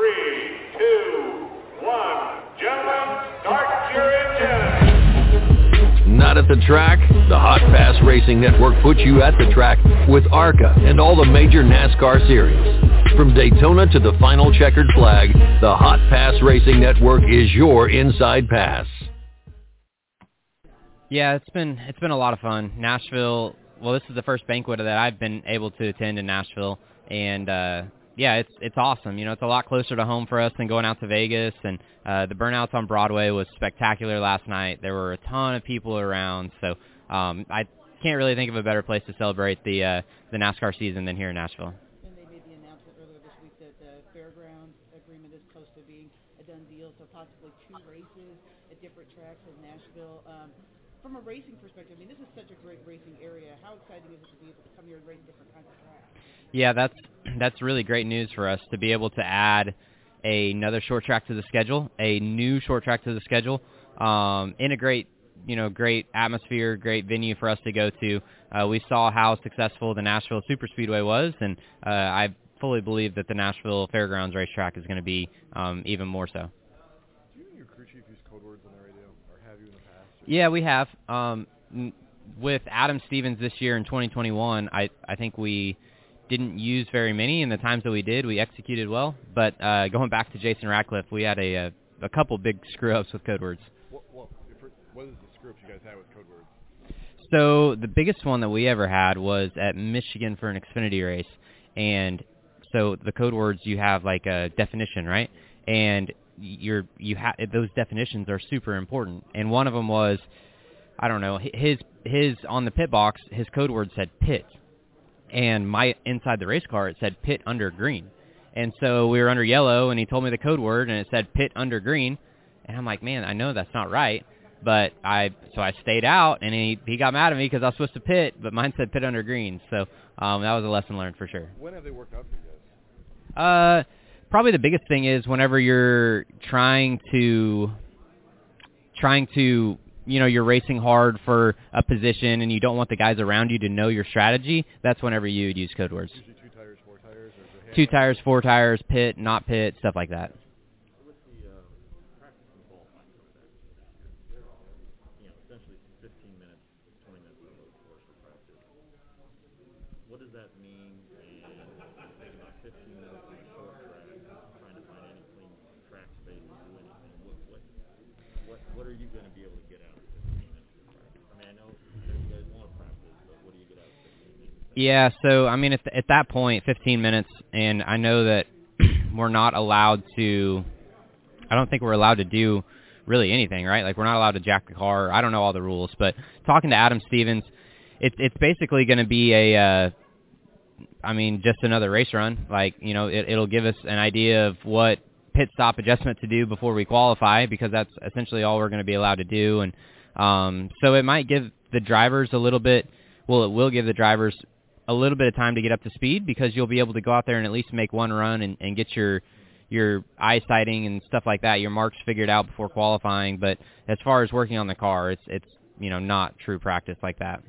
three, two, one. Gentlemen, start your engines. Not at the track? The Hot Pass Racing Network puts you at the track with ARCA and all the major NASCAR series. From Daytona to the final checkered flag, the Hot Pass Racing Network is your inside pass. Yeah, it's been it's been a lot of fun. Nashville. Well, this is the first banquet that I've been able to attend in Nashville, and uh, yeah, it's it's awesome. You know, it's a lot closer to home for us than going out to Vegas, and uh, the burnouts on Broadway was spectacular last night. There were a ton of people around, so um, I can't really think of a better place to celebrate the uh, the NASCAR season than here in Nashville. And they made the announcement earlier this week that the fairgrounds agreement is close to being a done deal, so possibly two races at different tracks in Nashville. Um, from a racing perspective, I mean, this is such a great racing area. How exciting is it to be able to come here and race different kinds of tracks? Yeah, that's that's really great news for us to be able to add another short track to the schedule, a new short track to the schedule, um, in a great you know great atmosphere, great venue for us to go to. Uh, we saw how successful the Nashville Super Speedway was, and uh, I fully believe that the Nashville Fairgrounds racetrack is going to be um, even more so. Do you and your crew chief use code words on the radio, or have you in the past? Yeah, we have. Um, n- with Adam Stevens this year in 2021, I I think we didn't use very many, and the times that we did, we executed well. But uh, going back to Jason Ratcliff, we had a a, a couple big screw ups with code words. What, what, what is the screw-ups you guys had with code words? So the biggest one that we ever had was at Michigan for an Xfinity race, and so the code words you have like a definition, right? And you're you have those definitions are super important. And one of them was, I don't know, his his on the pit box, his code word said pit, and my inside the race car it said pit under green. And so we were under yellow, and he told me the code word, and it said pit under green, and I'm like, man, I know that's not right. But I so I stayed out, and he he got mad at me because I was supposed to pit, but mine said pit under green. So um, that was a lesson learned for sure. When have they worked out for you guys? Uh, probably the biggest thing is whenever you're trying to trying to you know you're racing hard for a position and you don't want the guys around you to know your strategy. That's whenever you would use code words. Two tires, four tires, or is it Two tires, four tires, pit, not pit, stuff like that. With the uh, practice and qualifying over there, you know, essentially 15 minutes, 20 minutes of road course for practice. What does that mean? And think about 15 minutes on a short track, trying to find any clean track space to do anything. What what what what are you going to be able to get out of 15 minutes of practice? I mean, I know you guys want to practice, but what do you get out of 15 minutes? Yeah, so I mean, at, th- at that point, 15 minutes, and I know that we're not allowed to. I don't think we're allowed to do really anything, right? Like we're not allowed to jack the car. I don't know all the rules, but talking to Adam Stevens, it's it's basically going to be a. Uh, I mean, just another race run. Like you know, it, it'll give us an idea of what pit stop adjustment to do before we qualify, because that's essentially all we're going to be allowed to do, and um, so it might give the drivers a little bit. Well, it will give the drivers a little bit of time to get up to speed because you'll be able to go out there and at least make one run and, and get your your eye sighting and stuff like that, your marks figured out before qualifying. But as far as working on the car, it's it's you know not true practice like that.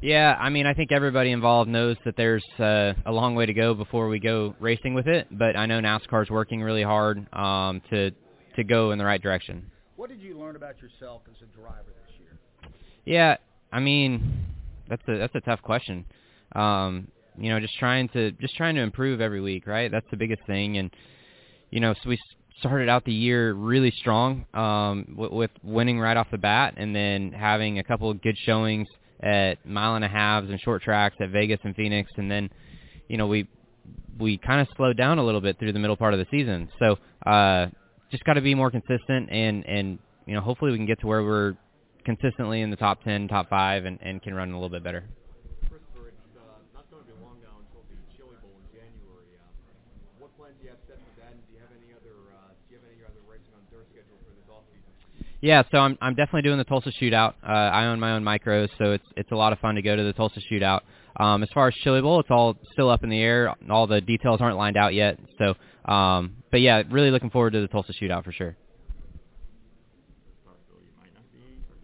Yeah, I mean, I think everybody involved knows that there's uh, a long way to go before we go racing with it. But I know NASCAR's working really hard um, to to go in the right direction. What did you learn about yourself as a driver this year? Yeah, I mean, that's a that's a tough question. Um, you know, just trying to just trying to improve every week, right? That's the biggest thing. And you know, so we started out the year really strong um, with, with winning right off the bat, and then having a couple of good showings at mile and a halves and short tracks at Vegas and Phoenix, and then you know we we kind of slowed down a little bit through the middle part of the season. So uh, just got to be more consistent, and and you know hopefully we can get to where we're consistently in the top ten, top five, and, and can run a little bit better. Christopher, it's uh, not going to be long now until the Chili Bowl in January. Uh, what plans do you have set for that? And do you have any other uh, do you have any other racing on their schedule for this off? Yeah, so I'm I'm definitely doing the Tulsa Shootout. Uh, I own my own micros, so it's it's a lot of fun to go to the Tulsa Shootout. Um, as far as Chili Bowl, it's all still up in the air. All the details aren't lined out yet. So, um, but yeah, really looking forward to the Tulsa Shootout for sure. Possibility you might not be, or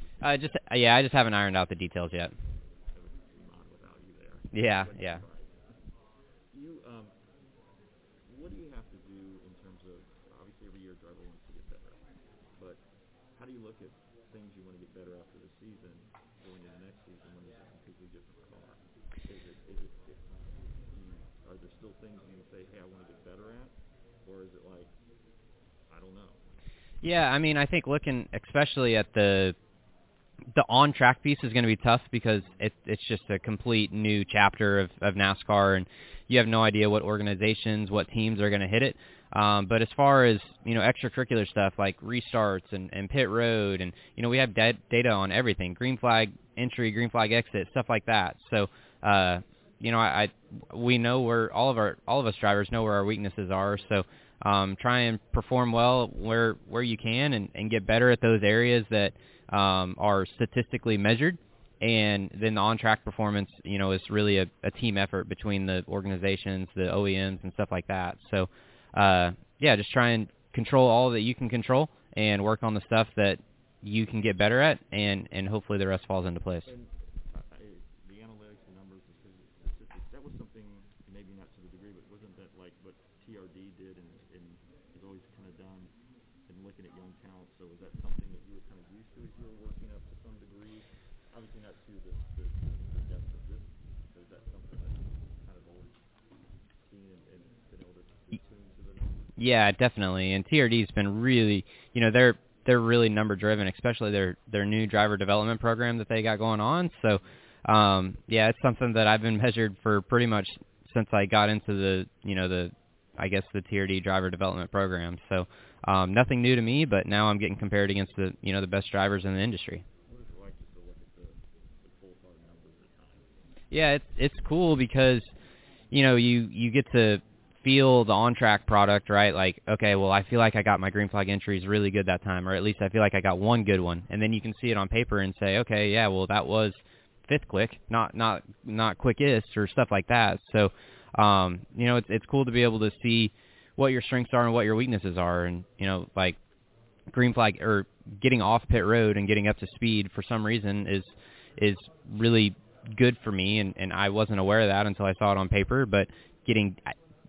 just Uh, just yeah, I just haven't ironed out the details yet. it would seem odd without you there. Yeah, yeah. right. Um, what do you have to do in terms of obviously every year a driver wants to get better, but how do you look at things you want to get better after the season going into next season when there's a completely different car? Is it is it, it you, are there still things you can say, hey, I want to get better at, or is it like I don't know? Yeah, I mean, I think looking especially at the the on track piece is going to be tough because it, it's just a complete new chapter of, of NASCAR, and you have no idea what organizations, what teams are going to hit it. Um, but as far as you know, extracurricular stuff like restarts and, and pit road, and you know, we have da- data on everything: green flag entry, green flag exit, stuff like that. So, uh, you know, I, I we know where all of our all of us drivers know where our weaknesses are. So, um, try and perform well where where you can, and, and get better at those areas that um, are statistically measured. And then the on-track performance, you know, is really a, a team effort between the organizations, the OEMs, and stuff like that. So, uh, yeah, just try and control all that you can control, and work on the stuff that you can get better at, and and hopefully the rest falls into place. And I, I, the analytics, the numbers, the statistics, that was something maybe not to the degree, but wasn't that like what TRD did and, and has always kind of done in looking at young talent? So was that something that you were kind of used to as you were working up to some degree? Obviously not to the, the, the depth of this, but is that something that you kind of always seen and, and been able to be tuned to the numbers? Yeah, definitely. And TRD's been really, you know, they're they're really number driven, especially their their new driver development program that they got going on. So, um, yeah, it's something that I've been measured for pretty much since I got into the, you know, the I guess the TRD driver development program. So, um, nothing new to me, but now I'm getting compared against the, you know, the best drivers in the industry. What is it like just to look at the, the full car numbers at times? Yeah, it's it's cool because you know you you get to feel the on track product, right? Like, okay, well, I feel like I got my green flag entries really good that time, or at least I feel like I got one good one, and then you can see it on paper and say, okay, yeah, well, that was fifth click, not not not quickest or stuff like that. So, um, you know, it's it's cool to be able to see what your strengths are and what your weaknesses are, and you know, like green flag or getting off pit road and getting up to speed for some reason is is really good for me and and I wasn't aware of that until I saw it on paper but getting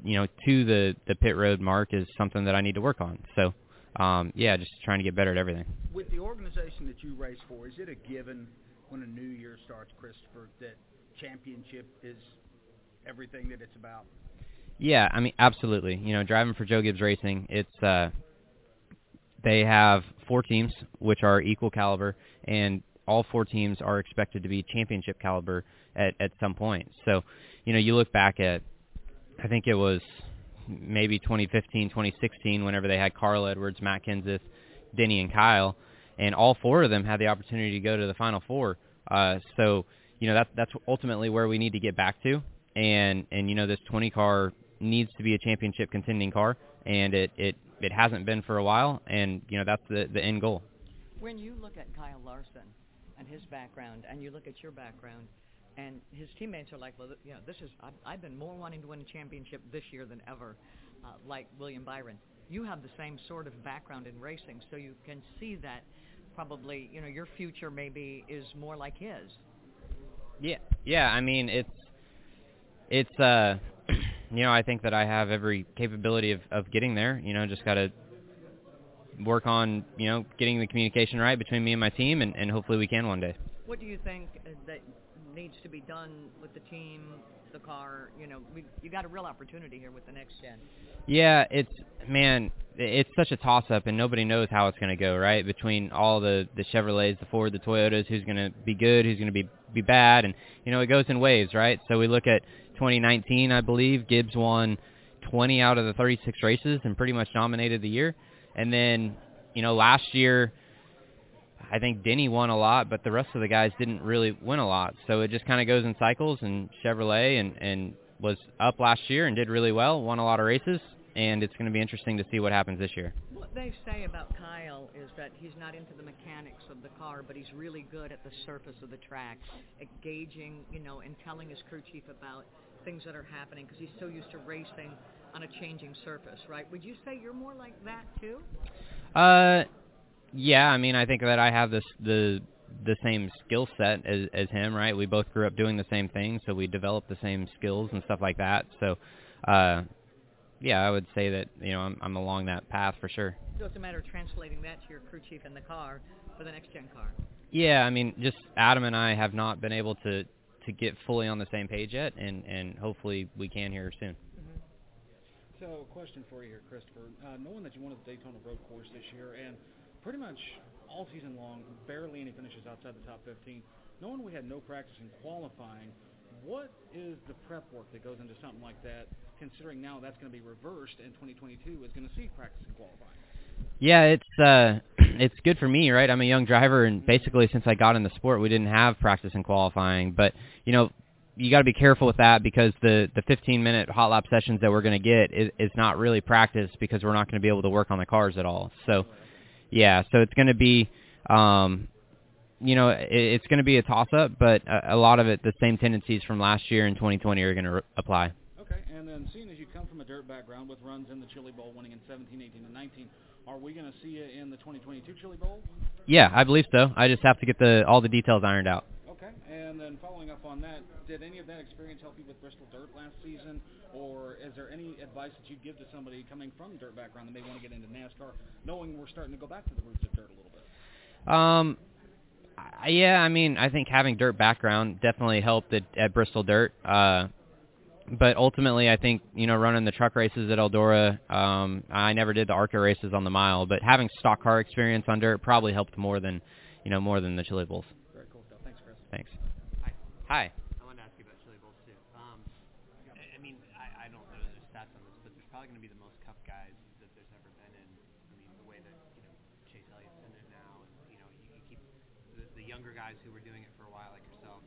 you know to the the pit road mark is something that I need to work on so um yeah just trying to get better at everything With the organization that you race for, is it a given when a new year starts, Christopher, that championship is everything that it's about? Yeah, I mean absolutely. You know, driving for Joe Gibbs Racing, it's uh they have four teams which are equal caliber and all four teams are expected to be championship caliber at at some point. So, you know, you look back at I think it was maybe 2015, 2016 whenever they had Carl Edwards, Matt Kenseth, Denny and Kyle and all four of them had the opportunity to go to the final four. Uh so, you know, that that's ultimately where we need to get back to and and you know this 20 car needs to be a championship contending car and it it it hasn't been for a while and you know that's the the end goal When you look at Kyle Larson and his background, and you look at your background, and his teammates are like, well, you know, this is I've, I've been more wanting to win a championship this year than ever, uh, like William Byron. You have the same sort of background in racing, so you can see that probably, you know, your future maybe is more like his. yeah yeah i mean it's it's uh you know i think that i have every capability of of getting there you know just got to work on you know getting the communication right between me and my team and and hopefully we can one day What do you think uh, that needs to be done with the team, the car? You know, we, you got a real opportunity here with the next gen. Yeah, it's man, it's such a toss up and nobody knows how it's going to go, right? Between all the the Chevrolets, the Ford, the Toyotas, who's going to be good, who's going to be be bad and you know, it goes in waves, right? So we look at 2019, I believe Gibbs won 20 out of the 36 races and pretty much dominated the year. And then, you know, last year I think Denny won a lot, but the rest of the guys didn't really win a lot. So it just kind of goes in cycles. And Chevrolet and and was up last year and did really well, won a lot of races, and it's going to be interesting to see what happens this year. What they say about Kyle is that he's not into the mechanics of the car, but he's really good at the surface of the track, at gauging, you know, and telling his crew chief about things that are happening because he's so used to racing on a changing surface, right? Would you say you're more like that too? Uh, yeah. I mean, I think that I have this the the same skill set as as him, right? We both grew up doing the same thing, so we developed the same skills and stuff like that. So, uh, yeah, I would say that you know I'm, I'm along that path for sure. So it's a matter of translating that to your crew chief in the car for the next gen car. Yeah, I mean, just Adam and I have not been able to to get fully on the same page yet, and and hopefully we can here soon. So, a question for you here, Christopher. Uh, knowing that you won the Daytona Road Course this year, and pretty much all season long, barely any finishes outside the top 15, knowing we had no practice in qualifying, what is the prep work that goes into something like that? Considering now that's going to be reversed, and 2022 is going to see practice in qualifying. Yeah, it's uh it's good for me, right? I'm a young driver and basically since I got in the sport, we didn't have practice in qualifying, but you know, you got to be careful with that because the the 15 minute hot lap sessions that we're going to get is, is not really practice because we're not going to be able to work on the cars at all. So, yeah, so it's going to be um you know, it, it's going to be a toss up, but a, a lot of it the same tendencies from last year and 2020 are going to re- apply. Okay, and then seeing as you come from a dirt background with runs in the Chili Bowl, winning in 17, 18, and 19, are we going to see you in the 2022 Chili Bowl? Yeah, I believe so. I just have to get the all the details ironed out. And then following up on that, did any of that experience help you with Bristol Dirt last season, or is there any advice that you'd give to somebody coming from dirt background that may want to get into NASCAR, knowing we're starting to go back to the roots of dirt a little bit? Um, yeah, I mean, I think having dirt background definitely helped at, at Bristol Dirt. Uh, but ultimately, I think you know running the truck races at Eldora. Um, I never did the ARCA races on the mile, but having stock car experience on dirt probably helped more than you know more than the Chili Bowls. Very cool stuff. Thanks, Hi. Hi. I wanted to ask you about Chili Bowls too. Um, I, I mean, I, I don't know the stats on this, but there's probably going to be the most Cup guys that there's ever been in. I mean, the way that you know Chase Elliott's in it now, and you know you, you keep the, the younger guys who were doing it for a while, like yourself,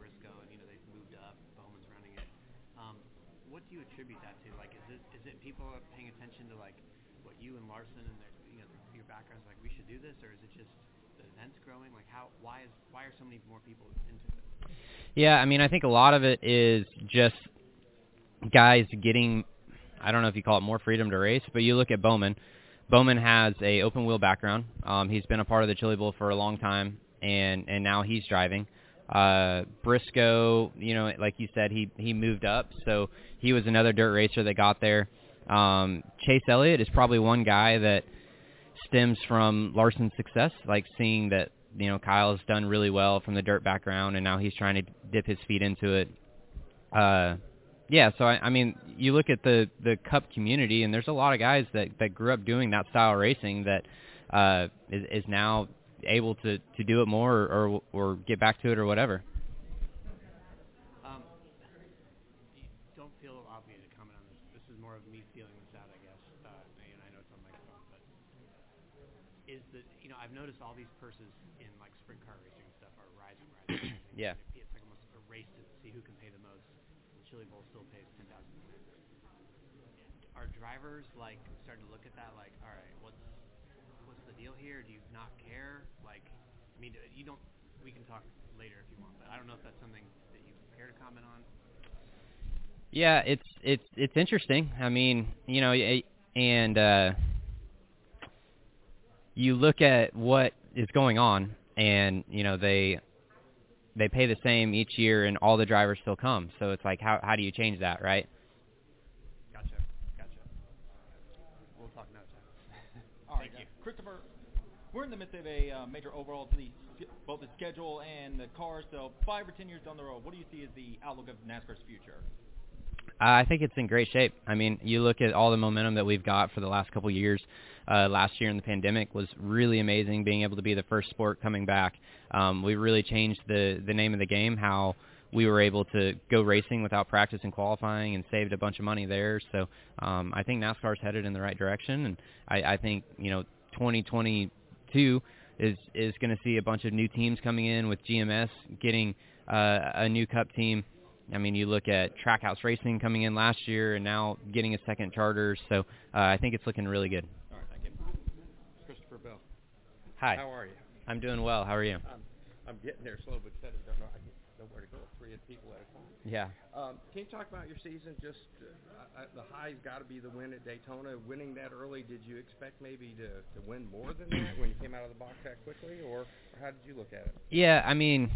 Briscoe, and you know they've moved up. Bowman's running it. Um, what do you attribute that to? Like, is it is it people are paying attention to like what you and Larson and their you know your backgrounds like we should do this, or is it just the events growing? Like, how why is why are so many more people into it? Yeah, I mean, I think a lot of it is just guys getting I don't know if you call it more freedom to race, but you look at Bowman. Bowman has a open wheel background. Um, he's been a part of the Chili Bowl for a long time, and and now he's driving. Uh, Briscoe, you know, like you said, he he moved up, so he was another dirt racer that got there. Um, Chase Elliott is probably one guy that stems from Larson's success, like seeing that you know Kyle's done really well from the dirt background, and now he's trying to dip his feet into it. Uh, yeah, so I, I mean, you look at the the Cup community, and there's a lot of guys that that grew up doing that style of racing that uh, is, is now able to to do it more or, or or get back to it or whatever. Um, you don't feel obligated to comment on this. This is more of me feeling this out, I guess. Uh, and I know it's on microphone, but is the you know I've noticed all these purses in like sprint car racing and stuff are rising, rising. rising. Yeah. It's like almost a race to see who can pay the most. The Chili Bowl still pays ten thousand. Are drivers like starting to look at that like, all right, what's what's the deal here? Do you not care? Like, I mean, you don't. We can talk later if you want, but I don't know if that's something that you care to comment on. Yeah, it's it's it's interesting. I mean, you know, and uh, you look at what is going on, and you know they they pay the same each year, and all the drivers still come. So it's like, how how do you change that, right? Gotcha. Gotcha. We'll talk another time. All right, Thank you. uh, Christopher. We're in the midst of a uh, major overhaul to the both the schedule and the cars. So five or ten years down the road, what do you see as the outlook of NASCAR's future? I think it's in great shape. I mean, you look at all the momentum that we've got for the last couple of years. Uh, last year in the pandemic was really amazing, being able to be the first sport coming back. Um, we really changed the the name of the game, how we were able to go racing without practice and qualifying, and saved a bunch of money there. So um, I think NASCAR's headed in the right direction, and I, I think you know 2022 is is going to see a bunch of new teams coming in with GMS getting uh, a new Cup team. I mean, you look at Trackhouse Racing coming in last year and now getting a second charter. So uh, I think it's looking really good. All right, thank you. Christopher Bell. Hi. How are you? I'm doing well. How are you? I'm, I'm getting there slow but steady. Don't know, I don't know where to go. Three people at a time. Yeah. Um, can you talk about your season? Just uh, uh, the high's got to be the win at Daytona. Winning that early, did you expect maybe to, to win more than that when you came out of the box that quickly, or, or how did you look at it? Yeah, I mean,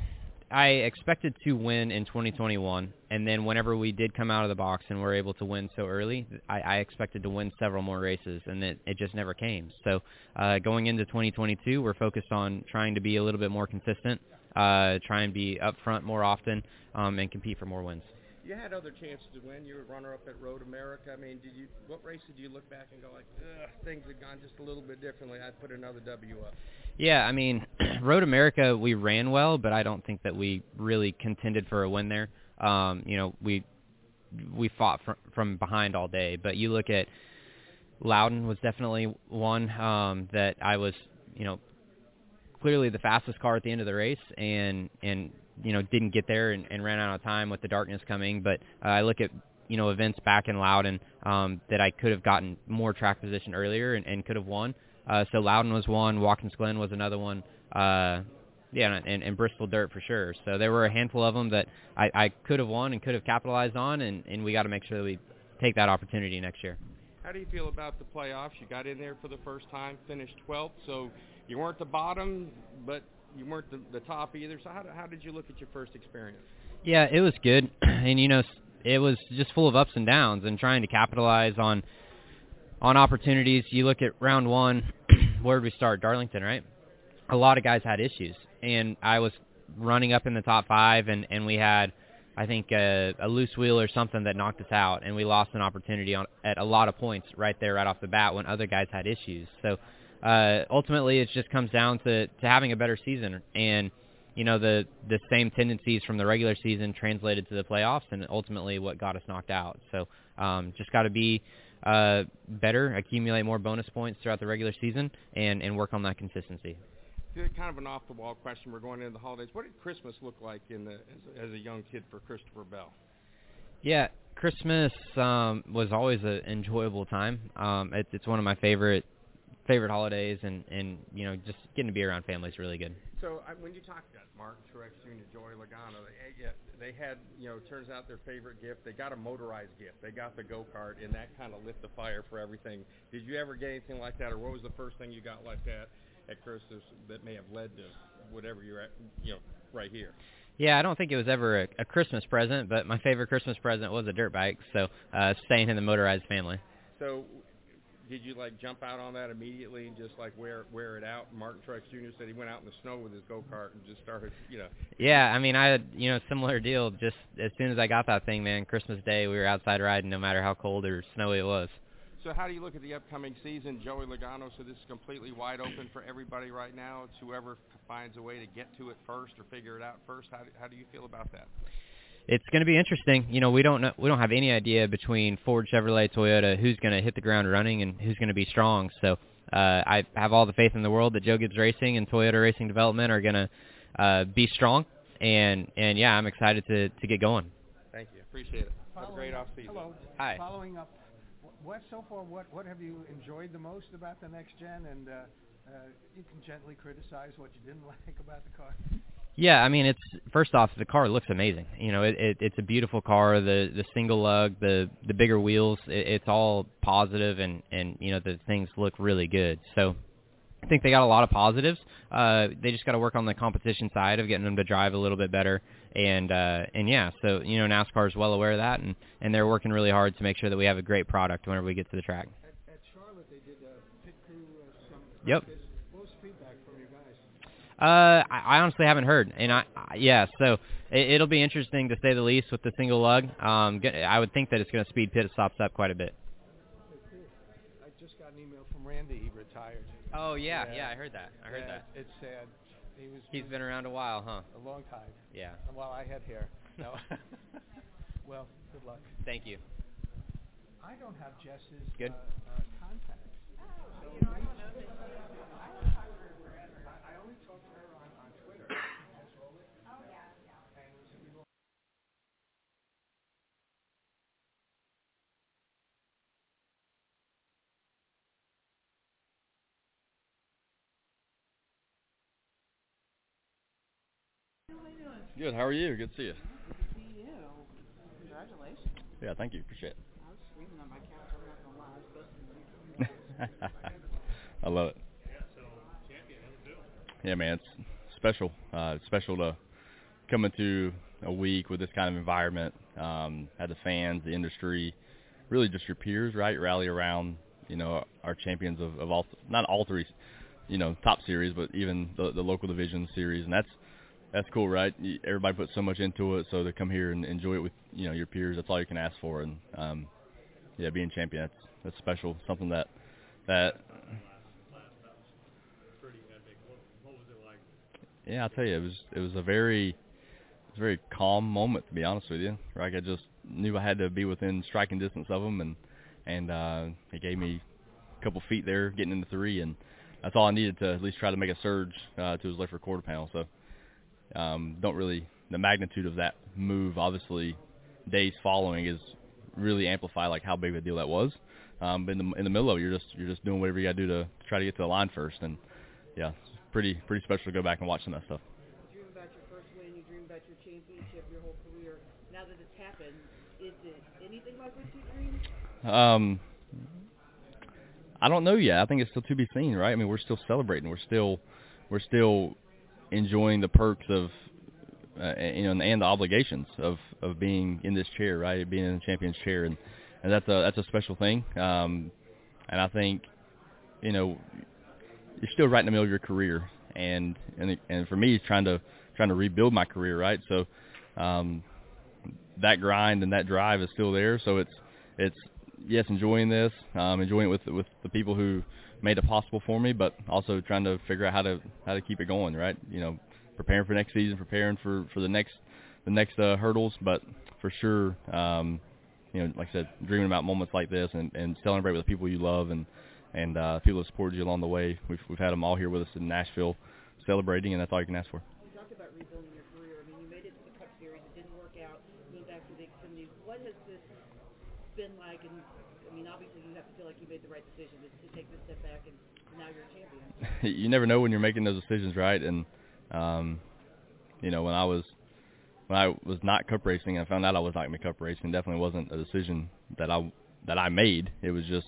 I expected to win in 2021, and then whenever we did come out of the box and were able to win so early, I, I expected to win several more races, and it, it just never came. So uh, going into 2022, we're focused on trying to be a little bit more consistent, uh, try and be up front more often, um, and compete for more wins. You had other chances to win. You were runner-up at Road America. I mean, did you? What race did you look back and go like, things had gone just a little bit differently? I'd put another W up. Yeah, I mean, Road America, we ran well, but I don't think that we really contended for a win there. Um, you know, we we fought from from behind all day. But you look at Loudon was definitely one um, that I was, you know, clearly the fastest car at the end of the race, and and you know didn't get there and, and ran out of time with the darkness coming. But uh, I look at you know events back in Loudon um, that I could have gotten more track position earlier and, and could have won. Uh, so Loudon was one, Watkins Glen was another one. Uh, yeah, and, and Bristol Dirt for sure. So there were a handful of them that I, I could have won and could have capitalized on, and, and we got to make sure that we take that opportunity next year. How do you feel about the playoffs? You got in there for the first time, finished 12th, so you weren't the bottom, but you weren't the, the top either. So how, how did you look at your first experience? Yeah, it was good, and you know, it was just full of ups and downs, and trying to capitalize on on opportunities. You look at round one, where did we start? Darlington, right? A lot of guys had issues, and I was running up in the top five, and and we had, I think, a, a loose wheel or something that knocked us out, and we lost an opportunity on at a lot of points right there, right off the bat, when other guys had issues. So uh, ultimately, it just comes down to to having a better season, and you know the the same tendencies from the regular season translated to the playoffs, and ultimately what got us knocked out. So um, just got to be uh, better, accumulate more bonus points throughout the regular season, and and work on that consistency. Kind of an off-the-wall question. We're going into the holidays. What did Christmas look like in the as a, as a young kid for Christopher Bell? Yeah, Christmas um, was always an enjoyable time. Um, it, it's one of my favorite favorite holidays, and and you know just getting to be around family is really good. So I, when you talked about Mark Truex Jr., Joey Logano, they, they had you know turns out their favorite gift. They got a motorized gift. They got the go kart, and that kind of lit the fire for everything. Did you ever get anything like that, or what was the first thing you got like that at Christmas that may have led to whatever you're at, you know, right here? Yeah, I don't think it was ever a, a Christmas present, but my favorite Christmas present was a dirt bike. So uh, staying in the motorized family. So did you like jump out on that immediately and just like wear wear it out? Martin Truex Jr. said he went out in the snow with his go kart and just started, you know. Yeah, I mean, I had you know similar deal. Just as soon as I got that thing, man, Christmas Day we were outside riding, no matter how cold or snowy it was. So how do you look at the upcoming season, Joey Logano? So this is completely wide open for everybody right now. It's whoever finds a way to get to it first or figure it out first. How do, how do you feel about that? It's going to be interesting. You know, we don't know, we don't have any idea between Ford, Chevrolet, Toyota who's going to hit the ground running and who's going to be strong. So uh, I have all the faith in the world that Joe Gibbs Racing and Toyota Racing Development are going to uh, be strong. And and yeah, I'm excited to to get going. Thank you. Appreciate it. Have a great off season. Hello. Hi. Following up, wh- what so far? What what have you enjoyed the most about the next gen? And uh, uh, you can gently criticize what you didn't like about the car. Yeah, I mean, it's first off, the car looks amazing. You know, it, it it's a beautiful car. The the single lug, the the bigger wheels, it, it's all positive, and and you know the things look really good. So, I think they got a lot of positives. Uh, they just got to work on the competition side of getting them to drive a little bit better. And uh, and yeah, so you know NASCAR is well aware of that, and and they're working really hard to make sure that we have a great product whenever we get to the track. At, at Charlotte, they did a pit crew uh, some Yep. practice. What was the feedback from you guys? Uh, I, I honestly haven't heard, and I, I yeah, so it, it'll be interesting to say the least with the single lug. Um, I would think that it's going to speed pit stops up quite a bit. I just got an email from Randy. He retired. Oh yeah, yeah, I heard that. I heard Yeah, that. It's sad. He was. He's been around a while, huh? a long time. Yeah. While I had hair. No. well, good luck. Thank you. I don't have Jess's Good. Uh, uh, contacts. I only talked to her on, on Twitter. Oh, yeah, yeah. And so we will Good. How are you? Good to see you. See you. Congratulations. Yeah, thank you. Appreciate it. I was screaming on my couch. I'm not gonna lie. I was supposed to I love it. Yeah, man, it's special. Uh, it's special to coming to a week with this kind of environment, um, had the fans, the industry, really just your peers, right, rally around, you know, our champions of, of all, not all three, you know, top series, but even the, the local division series, and that's that's cool, right? Everybody puts so much into it, so to come here and enjoy it with you know your peers, that's all you can ask for, and um, yeah, being champion, that's that's special, something that that? Yeah, I'll tell you, it was it was a very it a very calm moment to be honest with you. Like I just knew I had to be within striking distance of him, and and uh, he gave me a couple feet there, getting into three, and that's all I needed to at least try to make a surge uh, to his left rear quarter panel. So um, don't really the magnitude of that move. Obviously, days following is really amplify like how big of a deal that was. Um, but in the in the middle of it, you're just you're just doing whatever you got to do to try to get to the line first, and yeah, it's pretty pretty special to go back and watch some of that stuff. You dream about your first win, you dream about your championship, your whole career. Now that it's happened, is it anything like what you dreamed? Um, I don't know yet. I think it's still to be seen, right? I mean, we're still celebrating. We're still we're still enjoying the perks of uh, you know and the obligations of of being in this chair, right? Being in the champion's chair, and and that's a that's a special thing. Um, and I think you know you're still right in the middle of your career, and and and for me, trying to trying to rebuild my career, right? So um, that grind and that drive is still there. So it's it's yes, enjoying this, um, enjoying it with with the people who made it possible for me, but also trying to figure out how to how to keep it going, right? You know, preparing for next season, preparing for for the next the next uh, hurdles, but for sure, um, you know, like I said, dreaming about moments like this and and celebrate with the people you love and and uh, people that supported you along the way. We've we've had them all here with us in Nashville, celebrating, and that's all you can ask for. You about rebuilding your career. I mean, you made it to the Cup Series. It didn't work out. Moved back to the Xfinity. What has this been like? And I mean, obviously, you have to feel like you made the right decision to take this step back, and now you're a champion. you never know when you're making those decisions, right? And um, you know, when I was when I was not cup racing, I found out I was not going to be cup racing. Definitely wasn't a decision that I that I made. It was just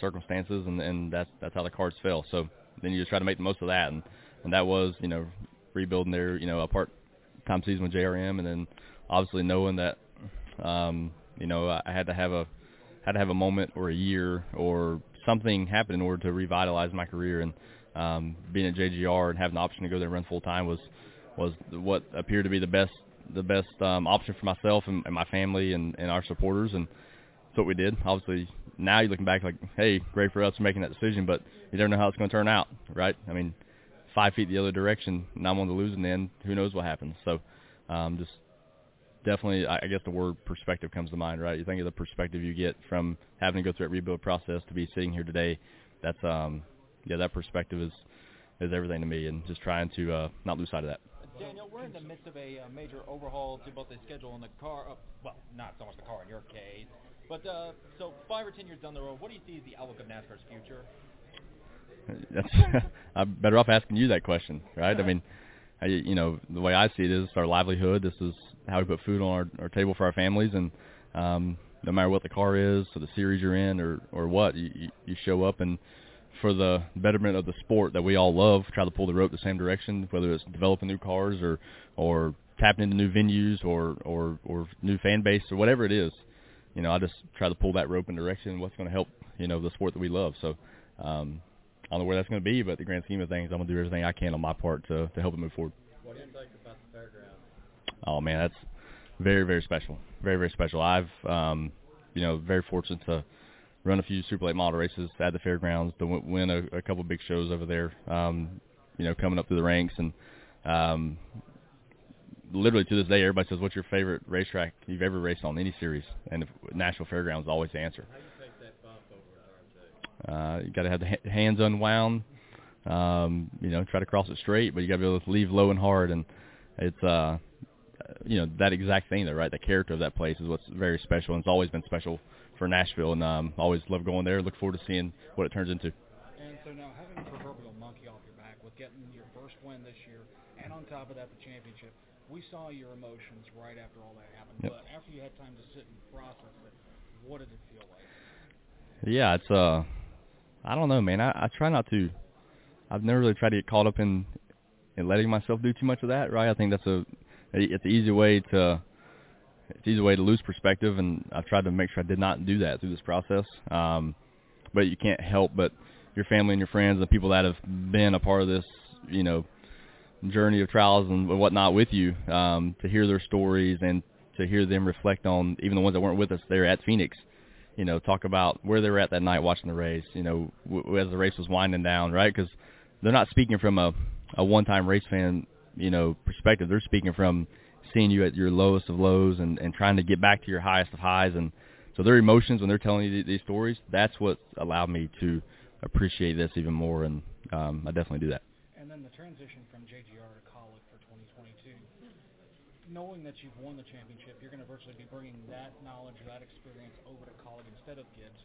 circumstances, and and that's that's how the cards fell. So then you just try to make the most of that, and and that was you know rebuilding their you know a part time season with JRM, and then obviously knowing that um, you know I had to have a had to have a moment or a year or something happened in order to revitalize my career and um, being at JGR and having the option to go there and run full time was was what appeared to be the best the best um, option for myself and, and my family and, and our supporters and that's what we did. Obviously now you're looking back like, hey, great for us for making that decision, but you never know how it's going to turn out, right? I mean, five feet the other direction, and I'm on the losing end. Who knows what happens? So, um, just definitely, I guess the word perspective comes to mind, right? You think of the perspective you get from having to go through that rebuild process to be sitting here today. That's, um, yeah, that perspective is is everything to me, and just trying to uh, not lose sight of that. Daniel, we're in the midst of a uh, major overhaul to both the schedule and the car. Uh, well, not so much the car in your case, but uh, so five or ten years down the road, what do you see as the outlook of NASCAR's future? That's, I'm better off asking you that question, right? I mean, You know, the way I see it is our livelihood. This is how we put food on our, our table for our families, and um, no matter what the car is, or the series you're in, or or what, you you show up and for the betterment of the sport that we all love, try to pull the rope the same direction, whether it's developing new cars or or tapping into new venues or or or new fan base or whatever it is. You know, I just try to pull that rope in direction what's going to help you know the sport that we love. So. um I don't know where that's going to be, but the grand scheme of things, I'm going to do everything I can on my part to to help it move forward. What do you think about the fairground? Oh man, that's very very special, very very special. I've um, you know very fortunate to run a few super late model races at the fairgrounds, to win, a, a couple big shows over there. Um, you know, coming up through the ranks and um, literally to this day, everybody says, "What's your favorite racetrack you've ever raced on any series?" And if, Nashville Fairgrounds is always the answer. How you take that bump over at RJ? Uh, you got to have the ha- hands unwound. Um, you know, try to cross it straight, but you got to be able to leave low and hard. And it's, uh, you know, that exact thing there, right? The character of that place is what's very special, and it's always been special for Nashville. And um, always love going there. Look forward to seeing what it turns into. And so now having the proverbial monkey off your back with getting your first win this year, and on top of that, the championship, we saw your emotions right after all that happened. Yep. But after you had time to sit and process it, what did it feel like? Yeah, it's uh, I don't know, man. I, I try not to. I've never really tried to get caught up in in letting myself do too much of that, right? I think that's a it's an easy way to it's an easy way to lose perspective, and I've tried to make sure I did not do that through this process. Um, but you can't help but your family and your friends the people that have been a part of this, you know, journey of trials and whatnot with you, um, to hear their stories and to hear them reflect on even the ones that weren't with us there at Phoenix. You know, talk about where they were at that night watching the race. You know, w- as the race was winding down, right? Because they're not speaking from a a one-time race fan, you know, perspective. They're speaking from seeing you at your lowest of lows and and trying to get back to your highest of highs. And so their emotions when they're telling you these stories, that's what allowed me to appreciate this even more. And um, I definitely do that. And then the transition from JGR to Kaulig for 2022. Knowing that you've won the championship, you're going to virtually be bringing that knowledge, that experience over to Kaulig instead of Gibbs.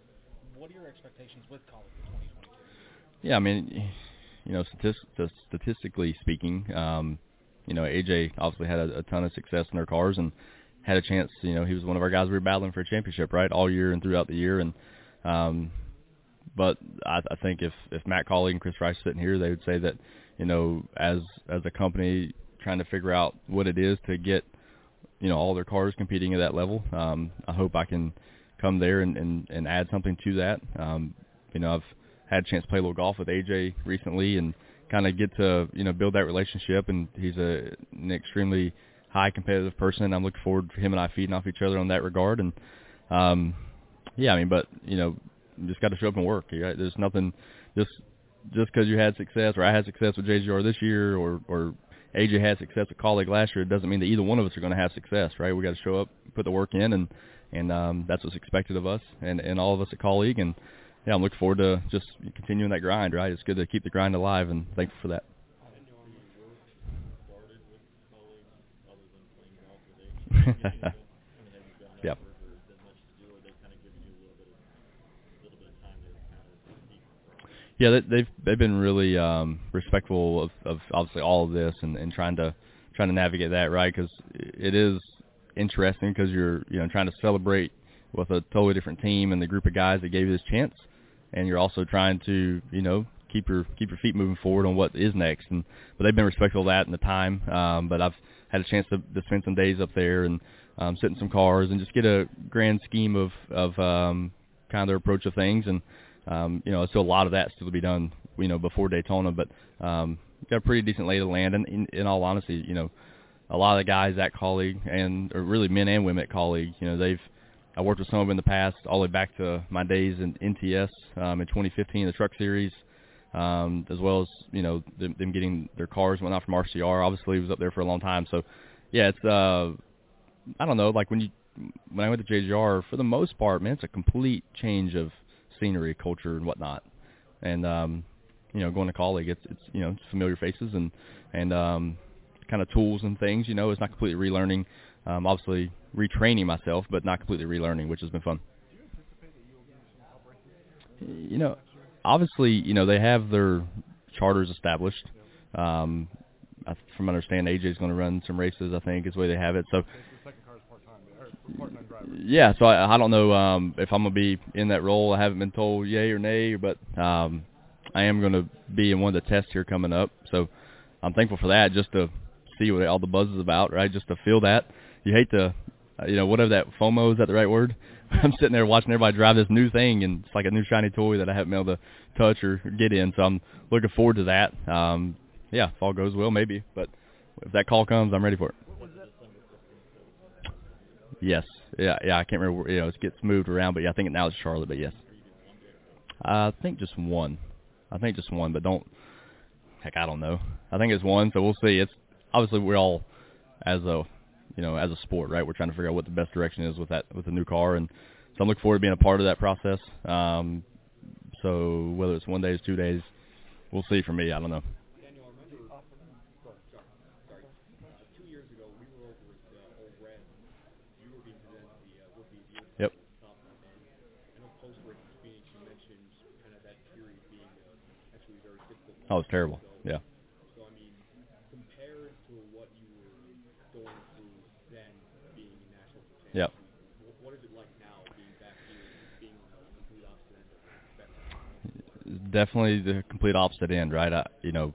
What are your expectations with Kaulig for 2022? Yeah, I mean, you know, statist- statistically speaking, um, you know, AJ obviously had a, a ton of success in their cars and had a chance. You know, he was one of our guys we were battling for a championship, right, all year and throughout the year. And um, but I, I think if if Matt Kaulig and Chris Rice sitting here, they would say that you know, as as a company trying to figure out what it is to get you know all their cars competing at that level. Um, I hope I can come there and, and, and add something to that. Um, you know, I've had a chance to play a little golf with AJ recently and kind of get to you know build that relationship. And he's a an extremely high competitive person. I'm looking forward to him and I feeding off each other on that regard. And um, yeah, I mean, but you know, just got to show up and work. Got, there's nothing just just because you had success or I had success with JGR this year or or AJ had success with Kaulig last year, it doesn't mean that either one of us are going to have success, right? We got to show up, put the work in, and and um, that's what's expected of us and and all of us at Kaulig. And yeah, I'm looking forward to just continuing that grind. Right, it's good to keep the grind alive, and thankful for that. Yeah, they, they've they've been really um, respectful of, of obviously all of this and, and trying to trying to navigate that right because it is interesting because you're you know trying to celebrate with a totally different team and the group of guys that gave you this chance, and you're also trying to you know keep your keep your feet moving forward on what is next. And but they've been respectful of that in the time. Um, but I've had a chance to, to spend some days up there and um, sit in some cars and just get a grand scheme of of um, kind of their approach of things and um, you know, still a lot of that still to be done, you know, before Daytona, but um, got a pretty decent lay of the land. And in, in all honesty, you know, a lot of the guys at Kaulig and or really men and women at Kaulig, you know, they've I worked with some of them in the past, all the way back to my days in NTS um, in 2015, the Truck Series, um, as well as you know them, them getting their cars went out from RCR. Obviously, was up there for a long time, so yeah, it's uh, I don't know, like when you when I went to JGR, for the most part, man, it's a complete change of scenery, culture, and whatnot. And um, you know, going to Kaulig, it's it's you know familiar faces and and um, kind of tools and things. You know, it's not completely relearning. Um, obviously, retraining myself, but not completely relearning, which has been fun. You know, obviously, you know they have their charters established. Um, I, from understand, AJ is going to run some races. I think is the way they have it. So yeah, so I, I don't know um, if I'm gonna be in that role. I haven't been told yay or nay, but um, I am gonna be in one of the tests here coming up. So I'm thankful for that, just to see what all the buzz is about, right? Just to feel that. You hate to, uh, you know, whatever that FOMO is that the right word? I'm sitting there watching everybody drive this new thing, and it's like a new shiny toy that I haven't been able to touch or get in. So I'm looking forward to that. Um, yeah, if all goes well, maybe. But if that call comes, I'm ready for it. Yes. Yeah, yeah. I can't remember. You know, it gets moved around, but yeah, I think now it's Charlotte. But yes, I think just one. I think just one, but don't. Heck, I don't know. I think it's one, so we'll see. It's obviously we're all as a, you know, as a sport, right? We're trying to figure out what the best direction is with that with the new car, and so I'm looking forward to being a part of that process. Um, so whether it's one day, two days, we'll see. For me, I don't know. Oh, it's terrible. Yeah. So I mean, compared to what you were going through then, being in national championship. Yep. What is it like now, being back here, being on the complete opposite end of the spectrum? Definitely the complete opposite end, right? I, you know,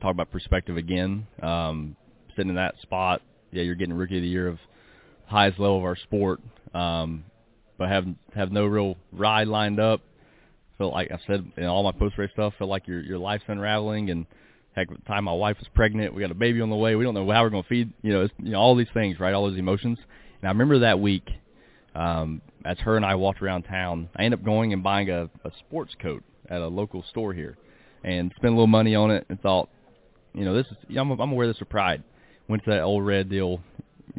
talk about perspective again. Um, sitting in that spot, yeah, you're getting rookie of the year of highest level of our sport, um, but have have no real ride lined up. Feel like I said in all my post race stuff, feel like your your life's unraveling and. Heck, at the time my wife was pregnant, we got a baby on the way. We don't know how we're to feed, you know, it's, you know, all these things, right? All those emotions. And I remember that week, um, as her and I walked around town, I ended up going and buying a, a sports coat at a local store here, and spent a little money on it, and thought, you know, this is I'm, I'm gonna wear this with pride. Went to that old red deal,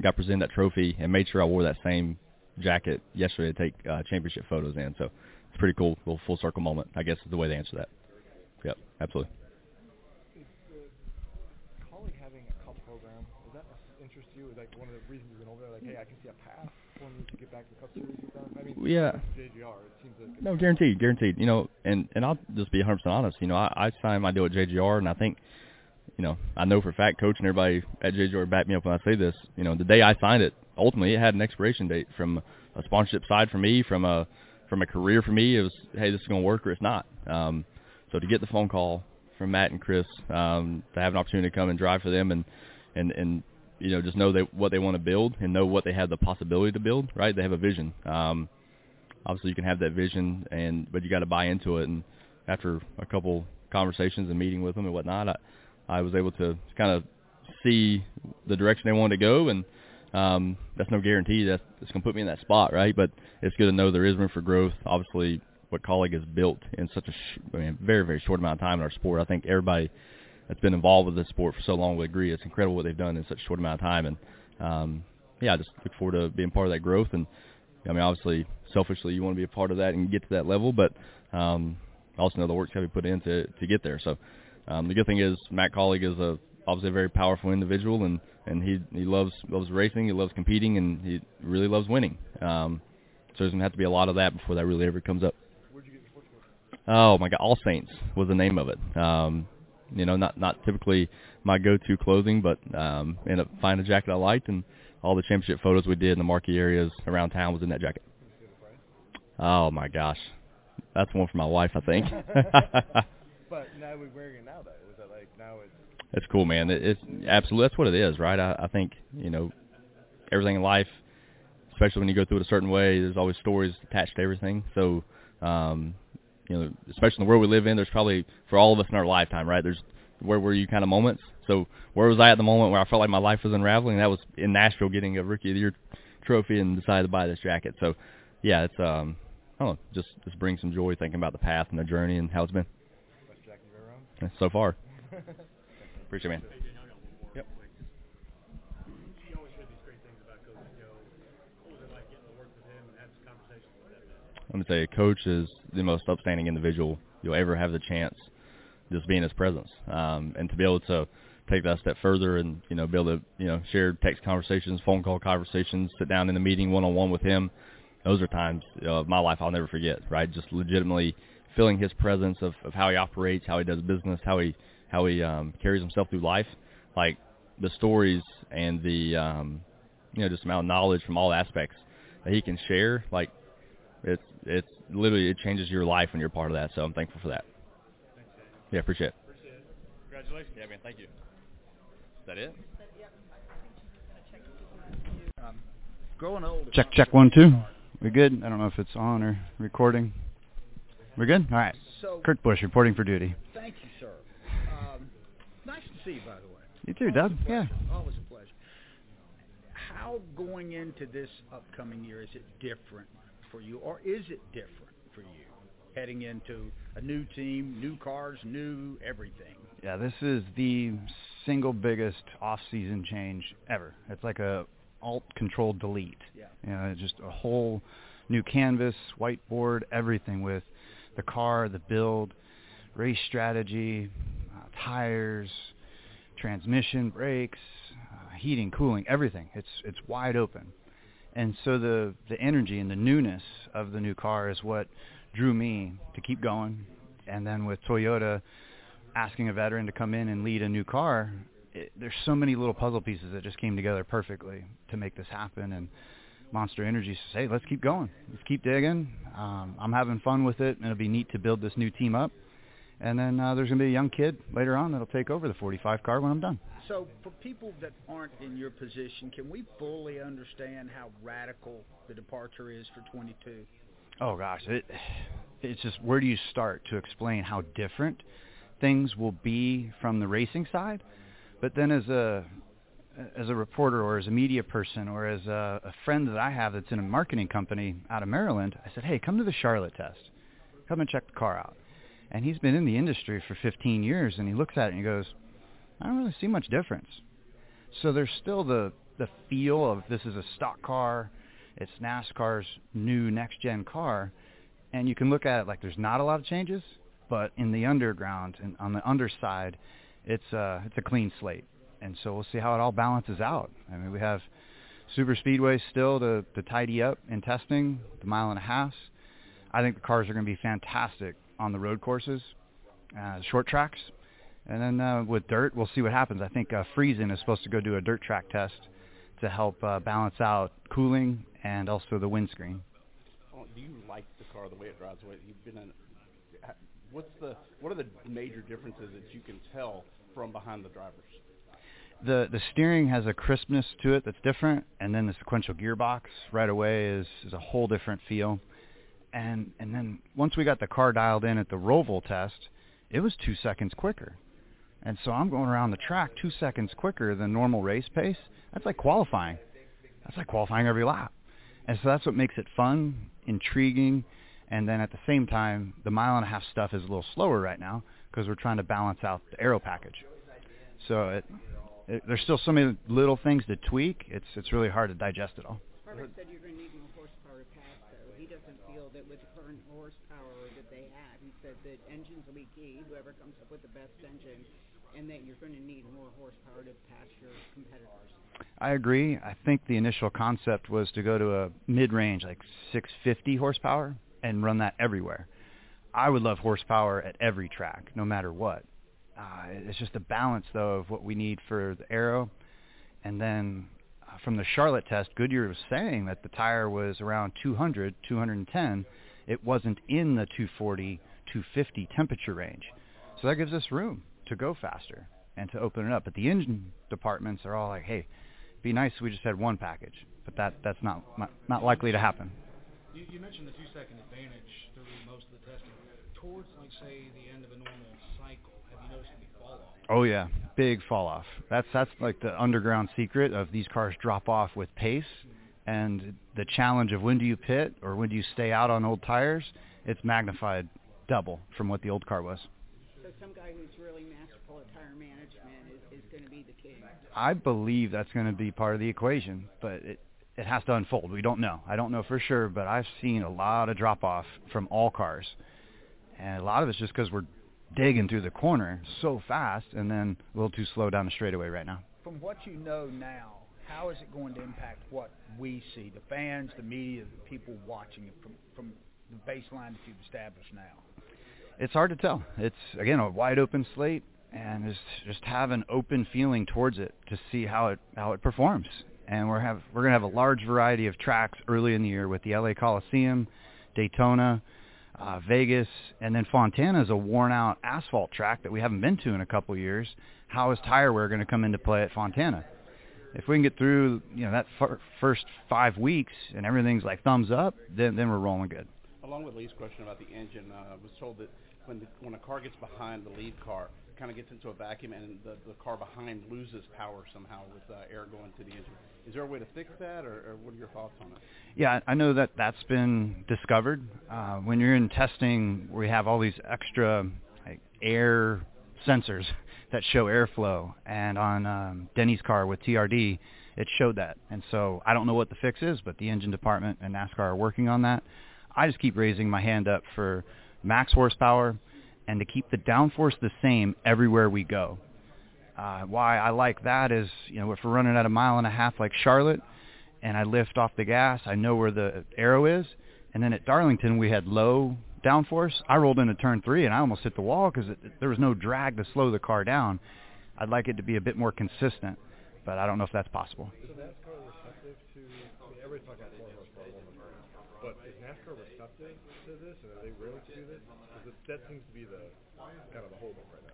got presented that trophy, and made sure I wore that same jacket yesterday to take uh, championship photos in. So it's pretty cool, little full circle moment. I guess is the way to answer that. Yep, absolutely. Kaulig having a cup program, does that interest you? Is like one of the reasons you've been over there? Like, hey, I can see a path for me to get back to the Cup Series with them. I mean, Yeah. JGR. It seems like No, guaranteed, guaranteed. You know, and and I'll just be 100% honest. You know, I, I signed my deal at JGR, and I think, you know, I know for a fact, coach and everybody at JGR back me up when I say this. You know, the day I signed it, ultimately it had an expiration date from a sponsorship side for me, from a from a career for me. It was, hey, this is going to work or it's not. Um, so to get the phone call from Matt and Chris, um, to have an opportunity to come and drive for them, and and and you know, just know they, what they want to build and know what they have the possibility to build. Right? They have a vision. Um, obviously you can have that vision and but you got to buy into it and after a couple conversations and meeting with them and whatnot I I was able to kind of see the direction they wanted to go and um that's no guarantee that it's going to put me in that spot right? But it's good to know there is room for growth. Obviously what Kaulig has built in such a sh- I mean, very very short amount of time in our sport. I think everybody that's been involved with this sport for so long would agree it's incredible what they've done in such a short amount of time. And um yeah I just look forward to being part of that growth. And I mean, obviously, selfishly, you want to be a part of that and get to that level, but um, I also know the work's to be put in to, to get there. So um, the good thing is Matt Kaulig is a obviously a very powerful individual, and and he he loves loves racing, he loves competing, and he really loves winning. Um, so there's gonna have to be a lot of that before that really ever comes up. Oh my God, All Saints was the name of it. Um, you know, not not typically my go-to clothing, but um, ended up finding a jacket I liked, and all the championship photos we did in the marquee areas around town was in that jacket. Oh my gosh, that's one for my wife, I think. but now we're wearing it now, though. Is that like now it's It's cool, man. It, it's absolutely that's what it is, right? I, I think you know everything in life, especially when you go through it a certain way. There's always stories attached to everything. So, um, you know, especially in the world we live in, there's probably for all of us in our lifetime, right? There's where were you kind of moments. So where was I at the moment where I felt like my life was unraveling? That was in Nashville, getting a Rookie of the Year trophy, and decided to buy this jacket. So, yeah, it's um, I don't know, just just brings some joy thinking about the path and the journey and how it's been. best jacket you've ever owned? So far, appreciate it, man. Yep. You always hear these great things about Coach Joe. What was it like getting to work with him and have some conversations with him? Let me tell Coach is the most upstanding individual you'll ever have the chance just be in his presence, um, and to be able to take that step further and you know be able to you know share text conversations, phone call conversations, sit down in a meeting one on one with him. Those are times of my life I'll never forget. Right, just legitimately feeling his presence of, of how he operates, how he does business, how he how he um, carries himself through life. Like the stories and the um, you know just amount of knowledge from all aspects that he can share. Like it's it's literally it changes your life when you're part of that. So I'm thankful for that. Yeah, appreciate it. Appreciate it. Congratulations. Yeah, man. Thank you. Is that it? Um, growing old. Check, check, one, two. We good? I don't know if it's on or recording. We're good? All right. So- Kurt Busch reporting for duty. Thank you, sir. Um, nice to see you, by the way. You too, Doug. Yeah. Always a pleasure. How going into this upcoming year is it different for you, or is it different for you heading into a new team, new cars, new everything? Yeah, this is the single biggest off-season change ever. It's like a alt control delete. Yeah. You know, just a whole new canvas, whiteboard, everything with the car, the build, race strategy, uh, tires, transmission, brakes, uh, heating, cooling, everything. It's it's wide open. And so the the energy and the newness of the new car is what drew me to keep going. And then with Toyota asking a veteran to come in and lead a new car, it, there's so many little puzzle pieces that just came together perfectly to make this happen. And Monster Energy says, "Hey, let's keep going. Let's keep digging. Um, I'm having fun with it, and it'll be neat to build this new team up. and then uh, there's going to be a young kid later on that'll take over the 45 car when I'm done. So for people that aren't in your position, can we fully understand how radical the departure is for 22? Oh gosh, it it's just where do you start to explain how different things will be from the racing side? But then as a as a reporter or as a media person or as a, a friend that I have that's in a marketing company out of Maryland, I said, "Hey, come to the Charlotte test. Come and check the car out." And he's been in the industry for 15 years and he looks at it and he goes, "I don't really see much difference." So there's still the the feel of this is a stock car, it's NASCAR's new next gen car, and you can look at it like there's not a lot of changes, but in the underground and on the underside, it's a it's a clean slate. And so we'll see how it all balances out. I mean, we have super speedways still to to tidy up in testing, the mile and a half. I think the cars are going to be fantastic on the road courses, uh, short tracks, and then uh, with dirt, we'll see what happens. I think uh, Friesen is supposed to go do a dirt track test to help uh, balance out cooling and also the windscreen. Oh, do you like the car the way it drives? The way you've been in. What's the what are the major differences that you can tell from behind the drivers? The the steering has a crispness to it that's different, and then the sequential gearbox right away is is a whole different feel. And and then once we got the car dialed in at the Roval test, it was two seconds quicker. And so I'm going around the track two seconds quicker than normal race pace. That's like qualifying. That's like qualifying every lap. And so that's what makes it fun, intriguing, and then at the same time, the mile and a half stuff is a little slower right now because we're trying to balance out the aero package. So it, there's still so many little things to tweak. It's it's really hard to digest it all. Harvick said you're going to need more horsepower to pass, though. He doesn't feel that with the current horsepower that they have, he said that engines will be key, whoever comes up with the best engine, and that you're going to need more horsepower to pass your competitors. I agree. I think the initial concept was to go to a mid-range, like 650 horsepower, and run that everywhere. I would love horsepower at every track, no matter what. Uh, it's just a balance, though, of what we need for the aero. And then uh, from the Charlotte test, Goodyear was saying that the tire was around 200, 210. It wasn't in the 240, 250 temperature range. So that gives us room to go faster and to open it up. But the engine departments are all like, hey, be nice if we just had one package. But that that's not not, not likely to happen. You, you mentioned the two-second advantage through most of the testing. Towards, like, say, the end of a normal cycle, have you noticed any fall off? Oh yeah, big fall off. That's that's like the underground secret of these cars drop off with pace, mm-hmm. and the challenge of when do you pit or when do you stay out on old tires. It's magnified double from what the old car was. So some guy who's really masterful at tire management is, is going to be the king. I believe that's going to be part of the equation, but it it has to unfold. We don't know. I don't know for sure, but I've seen a lot of drop off from all cars, and a lot of it's just because we're digging through the corner so fast, and then a little too slow down the straightaway right now. From what you know now, how is it going to impact what we see, the fans, the media, the people watching it from, from the baseline that you've established now? It's hard to tell. It's again a wide open slate, and just just have an open feeling towards it to see how it how it performs. And we're have we're gonna have a large variety of tracks early in the year with the LA Coliseum, Daytona, uh, Vegas, and then Fontana is a worn out asphalt track that we haven't been to in a couple years. How is tire wear going to come into play at Fontana? If we can get through, you know, that fir- first five weeks and everything's like thumbs up, then then we're rolling good. Along with Lee's question about the engine, uh, I was told that when the, when a car gets behind the lead car, kind of gets into a vacuum and the, the car behind loses power somehow with uh, air going to the engine. Is there a way to fix that, or, or what are your thoughts on it? Yeah, I know that that's been discovered. Uh, when you're in testing, we have all these extra like, air sensors that show airflow, and on um, Denny's car with TRD, it showed that. And so I don't know what the fix is, but the engine department and NASCAR are working on that. I just keep raising my hand up for max horsepower and to keep the downforce the same everywhere we go. Uh, why I like that is, you know, if we're running at a mile and a half like Charlotte, and I lift off the gas, I know where the aero is. And then at Darlington, we had low downforce. I rolled into turn three, and I almost hit the wall because there was no drag to slow the car down. I'd like it to be a bit more consistent, but I don't know if that's possible. Is NASCAR receptive to? I mean, everybody's talking about more horsepower, but is NASCAR receptive to this, and are they willing to do this? Because that seems to be the kind of the holdup right now.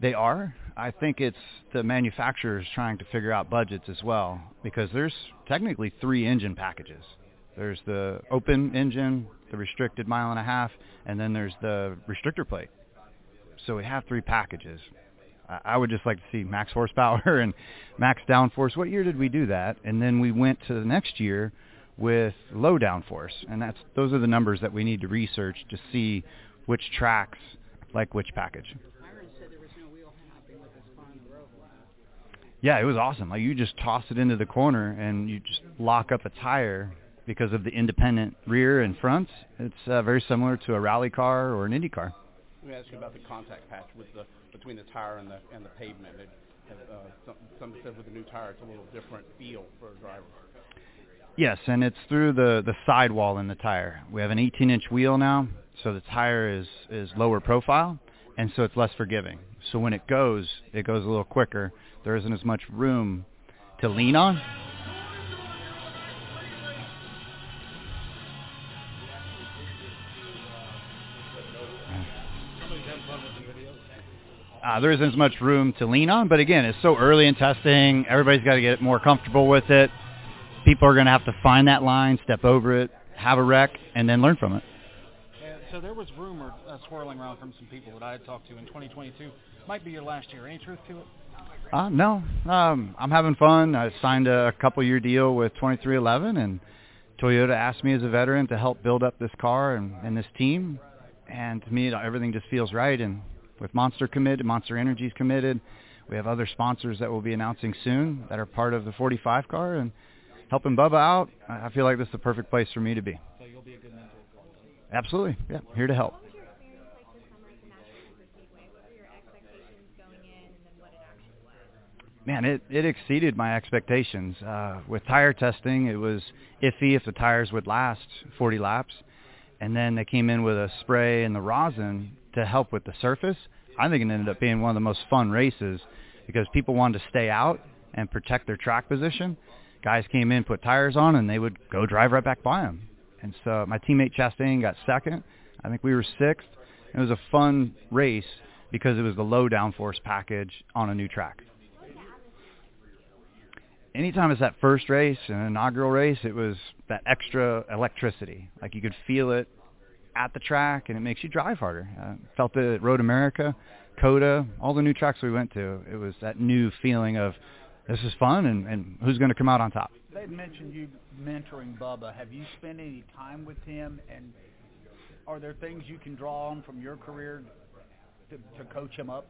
They are. I think it's the manufacturers trying to figure out budgets as well because there's technically three engine packages. There's the open engine, the restricted mile and a half, and then there's the restrictor plate. So we have three packages. I I would just like to see max horsepower and max downforce. What year did we do that? And then we went to the next year with low downforce, and that's those are the numbers that we need to research to see which tracks like which package. Myron said there was no wheel hopping with this on the road. Yeah, it was awesome. Like you just toss it into the corner and you just lock up a tire because of the independent rear and front. It's uh, very similar to a rally car or an Indy car. Let me ask you about the contact patch with the between the tire and the and the pavement. It, uh, some some said with the new tire, it's a little different feel for a driver. Yes, and it's through the the sidewall in the tire. We have an 18-inch wheel now, so the tire is is lower profile, and so it's less forgiving. So when it goes, it goes a little quicker. There isn't as much room to lean on. Uh, there isn't as much room to lean on, but again, it's so early in testing. Everybody's got to get more comfortable with it. People are going to have to find that line, step over it, have a wreck, and then learn from it. So there was rumor uh, swirling around from some people that I had talked to in 2022 might be your last year. Any truth to it? Uh, no, um, I'm having fun. I signed a couple year deal with 23XI, and Toyota asked me as a veteran to help build up this car and, and this team. And to me, everything just feels right. And with Monster committed, Monster Energy's committed. We have other sponsors that we'll be announcing soon that are part of the 45 car and helping Bubba out. I I feel like this is the perfect place for me to be. So you'll be a good mentor. Absolutely, yeah, here to help. Man, it, it exceeded my expectations. Uh, with tire testing, it was iffy if the tires would last 40 laps. And then they came in with a spray and the rosin to help with the surface. I think it ended up being one of the most fun races because people wanted to stay out and protect their track position. Guys came in, put tires on, and they would go drive right back by them. And so my teammate Chastain got second. I think we were sixth. It was a fun race because it was the low downforce package on a new track. Anytime it's that first race, an inaugural race, it was that extra electricity. Like you could feel it at the track, and it makes you drive harder. Uh, felt it at Road America, COTA, all the new tracks we went to. It was that new feeling of this is fun, and, and who's going to come out on top. They mentioned you mentoring Bubba. Have you spent any time with him, and are there things you can draw on from your career to, to coach him up?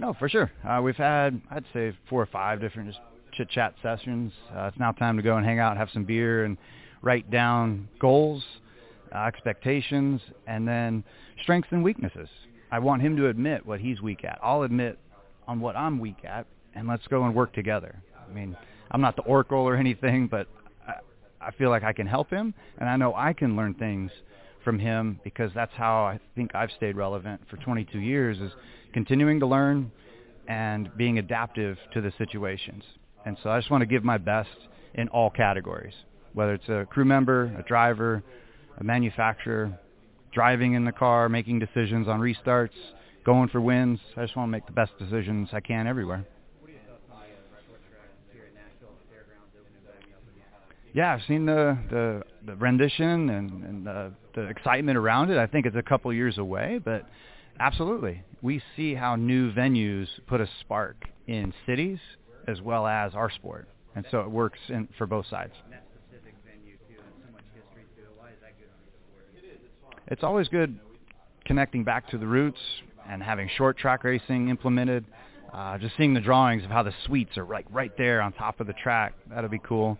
No, for sure. Uh, we've had, I'd say, four or five different just chit-chat sessions. Uh, it's now time to go and hang out, have some beer, and write down goals, uh, expectations, and then strengths and weaknesses. I want him to admit what he's weak at. I'll admit on what I'm weak at, and let's go and work together. I mean, I'm not the oracle or anything, but I, I feel like I can help him, and I know I can learn things from him because that's how I think I've stayed relevant for 22 years is continuing to learn and being adaptive to the situations. And so I just want to give my best in all categories, whether it's a crew member, a driver, a manufacturer, driving in the car, making decisions on restarts, going for wins. I just want to make the best decisions I can everywhere. Yeah, I've seen the the, the rendition and, and the, the excitement around it. I think it's a couple years away, but absolutely, we see how new venues put a spark in cities as well as our sport, and so it works in, for both sides. It's always good connecting back to the roots and having short track racing implemented. Uh, just seeing the drawings of how the suites are like right there on top of the track. That'll be cool.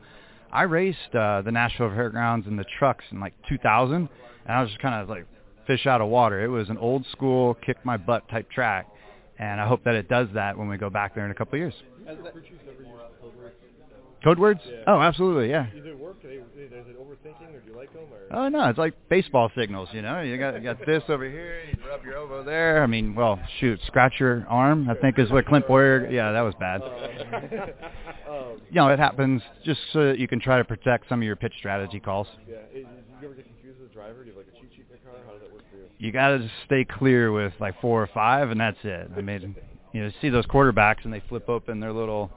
I raced uh, the Nashville Fairgrounds in the trucks in like 2000, and I was just kind of like fish out of water. It was an old school kick my butt type track, and I hope that it does that when we go back there in a couple of years. Code words? Yeah. Oh, absolutely, yeah. Does it work? Are they, is it overthinking, or do you like them? Or? Oh no, it's like baseball signals, you know. You got you got this over here, you rub your elbow there. I mean, well, shoot, scratch your arm. I think is what Clint Bowyer. Yeah, that was bad. um, You know, it happens just so that you can try to protect some of your pitch strategy calls. yeah. You ever get confused with the driver? Do you have like a cheat sheet in your car? How does that work for you? You got to just stay clear with like four or five, and that's it. I mean, you know, see those quarterbacks and they flip open their little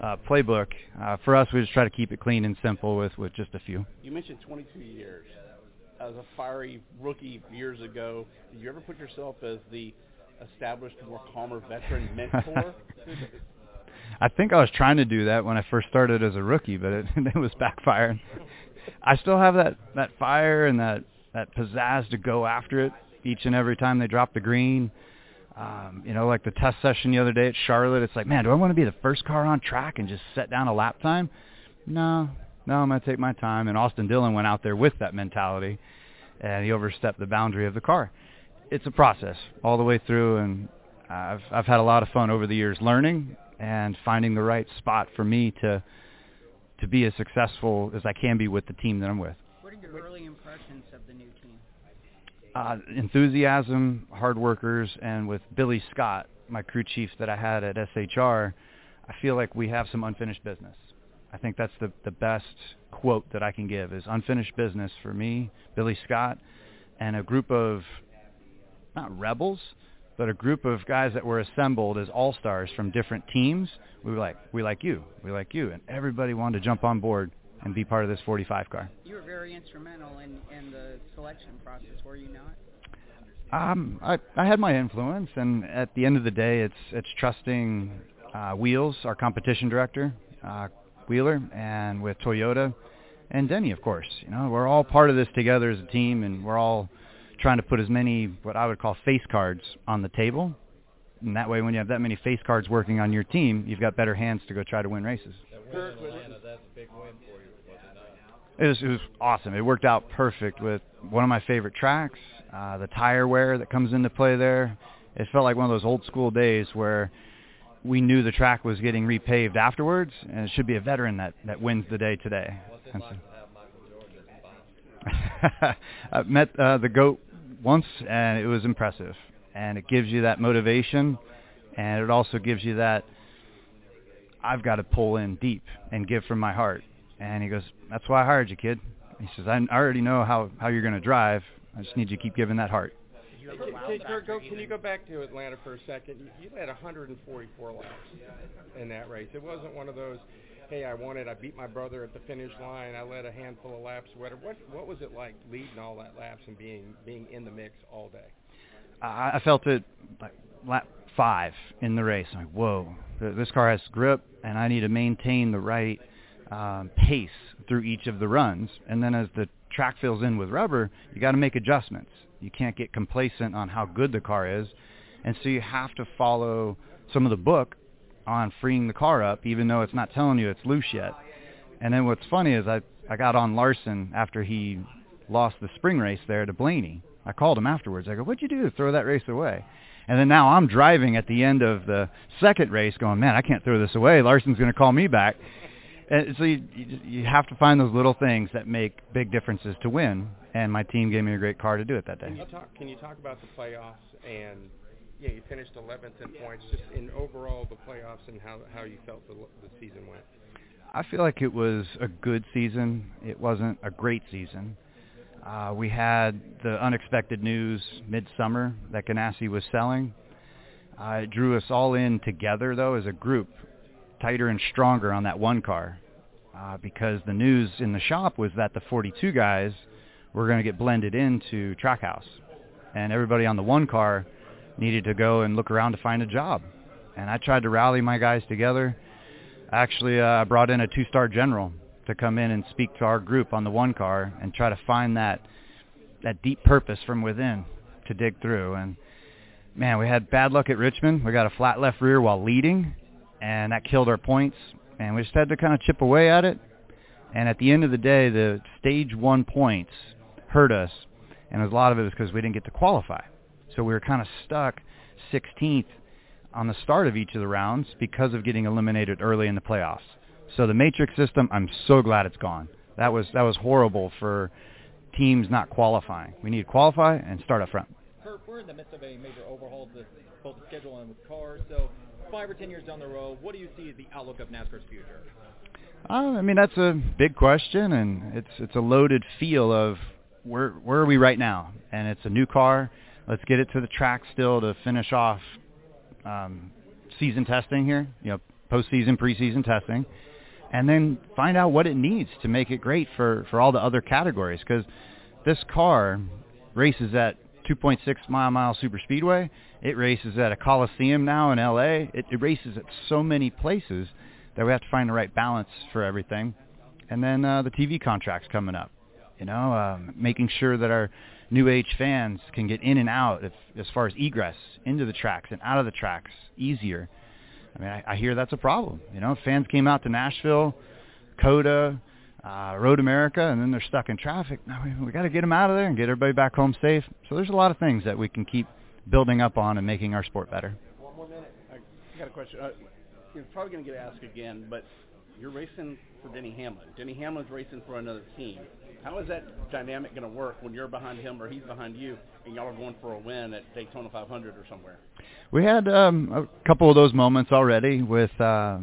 uh, playbook. Uh, for us, we just try to keep it clean and simple with with just a few. You mentioned 22 years. As a fiery rookie years ago, did you ever put yourself as the established, more calmer veteran mentor? I think I was trying to do that when I first started as a rookie, but it, it was backfiring. I still have that that fire and that that pizzazz to go after it each and every time they drop the green. Um, you know, like the test session the other day at Charlotte, it's like, man, do I want to be the first car on track and just set down a lap time? No, no, I'm going to take my time. And Austin Dillon went out there with that mentality, and he overstepped the boundary of the car. It's a process all the way through, and I've I've had a lot of fun over the years learning and finding the right spot for me to to be as successful as I can be with the team that I'm with. What are your early impressions of the new? Uh, enthusiasm, hard workers, and with Billy Scott, my crew chief that I had at SHR, I feel like we have some unfinished business. I think that's the, the best quote that I can give is unfinished business for me, Billy Scott, and a group of not rebels, but a group of guys that were assembled as all-stars from different teams. We were like, we like you, we like you, and everybody wanted to jump on board and be part of this 45 car. You were very instrumental in, in the selection process, were you not? Um, I, I had my influence, and at the end of the day, it's it's trusting uh, Wheels, our competition director, uh, Wheeler, and with Toyota, and Denny, of course. You know, we're all part of this together as a team, and we're all trying to put as many what I would call face cards on the table. And that way, when you have that many face cards working on your team, you've got better hands to go try to win races. That win in Atlanta, that's a big win for you, was it not? It was, it was awesome. It worked out perfect with one of my favorite tracks, uh, the tire wear that comes into play there. It felt like one of those old school days where we knew the track was getting repaved afterwards, and it should be a veteran that, that wins the day today. What's it And like so- to have Michael Jordan as a sponsor? I met uh, the goat once, and it was impressive. And it gives you that motivation, and it also gives you that I've got to pull in deep and give from my heart. And he goes, "That's why I hired you, kid." He says, "I already know how how you're going to drive. I just need you to keep giving that heart." Can, can, Kurt, go, can you go back to Atlanta for a second? You, you led 144 laps in that race. It wasn't one of those, hey, I won it. I beat my brother at the finish line. I led a handful of laps. Whatever. What what was it like leading all that laps and being being in the mix all day? I I felt it like lap five in the race. I'm like, whoa, this car has grip, and I need to maintain the right um, pace through each of the runs. And then as the track fills in with rubber, you got to make adjustments. You can't get complacent on how good the car is, and so you have to follow some of the book on freeing the car up, even though it's not telling you it's loose yet. And then what's funny is I I got on Larson after he lost the spring race there to Blaney. I called him afterwards. I go, "What'd you do throw that race away?" And then now I'm driving at the end of the second race, going, "Man, I can't throw this away. Larson's going to call me back." And so you, you you have to find those little things that make big differences to win. And my team gave me a great car to do it that day. Can you talk? Can you talk about the playoffs and yeah, you finished 11th in points. Just in overall the playoffs and how how you felt the the season went. I feel like it was a good season. It wasn't a great season. Uh, we had the unexpected news midsummer that Ganassi was selling. Uh, it drew us all in together, though, as a group, tighter and stronger on that one car, uh, because the news in the shop was that the 42 guys were going to get blended into Trackhouse, and everybody on the one car needed to go and look around to find a job. And I tried to rally my guys together. Actually, uh, I brought in a two-star general to come in and speak to our group on the one car and try to find that that deep purpose from within to dig through. And man, we had bad luck at Richmond. We got a flat left rear while leading, and that killed our points. And we just had to kind of chip away at it. And at the end of the day, the stage one points hurt us, and a lot of it was because we didn't get to qualify. So we were kind of stuck 16th on the start of each of the rounds because of getting eliminated early in the playoffs. So the matrix system, I'm so glad it's gone. That was that was horrible for teams not qualifying. We need to qualify and start up front. Kurt, we're in the midst of a major overhaul to both the schedule and with cars. So five or ten years down the road, what do you see as the outlook of NASCAR's future? Uh, I mean that's a big question, and it's it's a loaded field of where where are we right now? And it's a new car. Let's get it to the track still to finish off um, season testing here. You know, postseason, preseason testing, and then find out what it needs to make it great for for all the other categories. Because this car races at 2.6 mile mile super speedway. It races at a coliseum now in LA. It, it races at so many places that we have to find the right balance for everything. And then uh, the TV contracts coming up. You know, um, making sure that our new age fans can get in and out if, as far as egress into the tracks and out of the tracks easier. I mean, I, I hear that's a problem. You know, fans came out to Nashville, COTA, uh, Road America, and then they're stuck in traffic. Now we, we got to get them out of there and get everybody back home safe. So there's a lot of things that we can keep building up on and making our sport better. One more minute. I got a question. Uh, you're probably going to get asked again, but you're racing for Denny Hamlin. Denny Hamlin's racing for another team. How is that dynamic going to work when you're behind him or he's behind you, and y'all are going for a win at Daytona 500 or somewhere? We had um, a couple of those moments already with uh,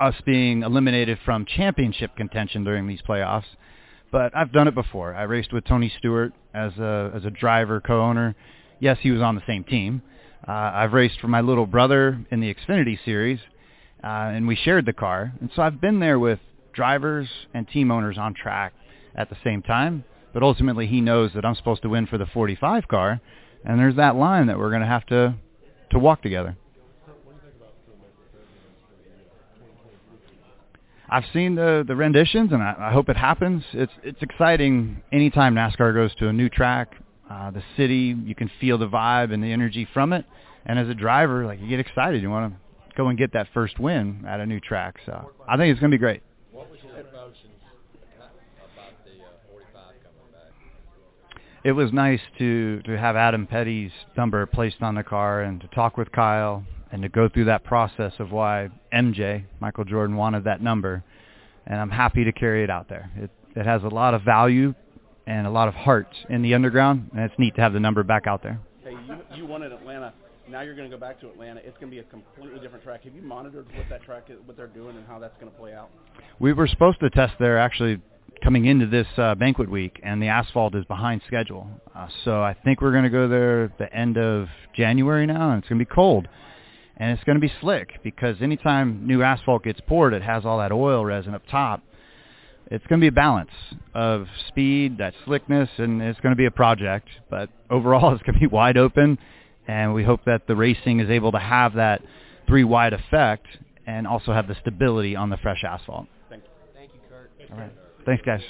us being eliminated from championship contention during these playoffs. But I've done it before. I raced with Tony Stewart as a as a driver co-owner. Yes, he was on the same team. Uh, I've raced for my little brother in the Xfinity series, uh, and we shared the car. And so I've been there with drivers and team owners on track at the same time. But ultimately, he knows that I'm supposed to win for the 45 car, and there's that line that we're going to have to to walk together. I've seen the the renditions, and I, I hope it happens. It's it's exciting anytime NASCAR goes to a new track. Uh, the city, you can feel the vibe and the energy from it. And as a driver, like you get excited, you want to go and get that first win at a new track. So I think it's going to be great. What was your emotions about the uh, 45 coming back? It was nice to to have Adam Petty's number placed on the car and to talk with Kyle and to go through that process of why MJ Michael Jordan wanted that number. And I'm happy to carry it out there. It it has a lot of value and a lot of heart in the underground, and it's neat to have the number back out there. Hey, you, you at Atlanta. Now you're going to go back to Atlanta. It's going to be a completely different track. Have you monitored what that track is, what they're doing, and how that's going to play out? We were supposed to test there actually coming into this uh, banquet week, and the asphalt is behind schedule. Uh, so I think we're going to go there the end of January now, and it's going to be cold. And it's going to be slick because anytime new asphalt gets poured, it has all that oil resin up top. It's going to be a balance of speed, that slickness, and it's going to be a project. But overall, it's going to be wide open, and we hope that the racing is able to have that three wide effect and also have the stability on the fresh asphalt. Thank you. Thank you, Kurt. All right. Thanks, guys.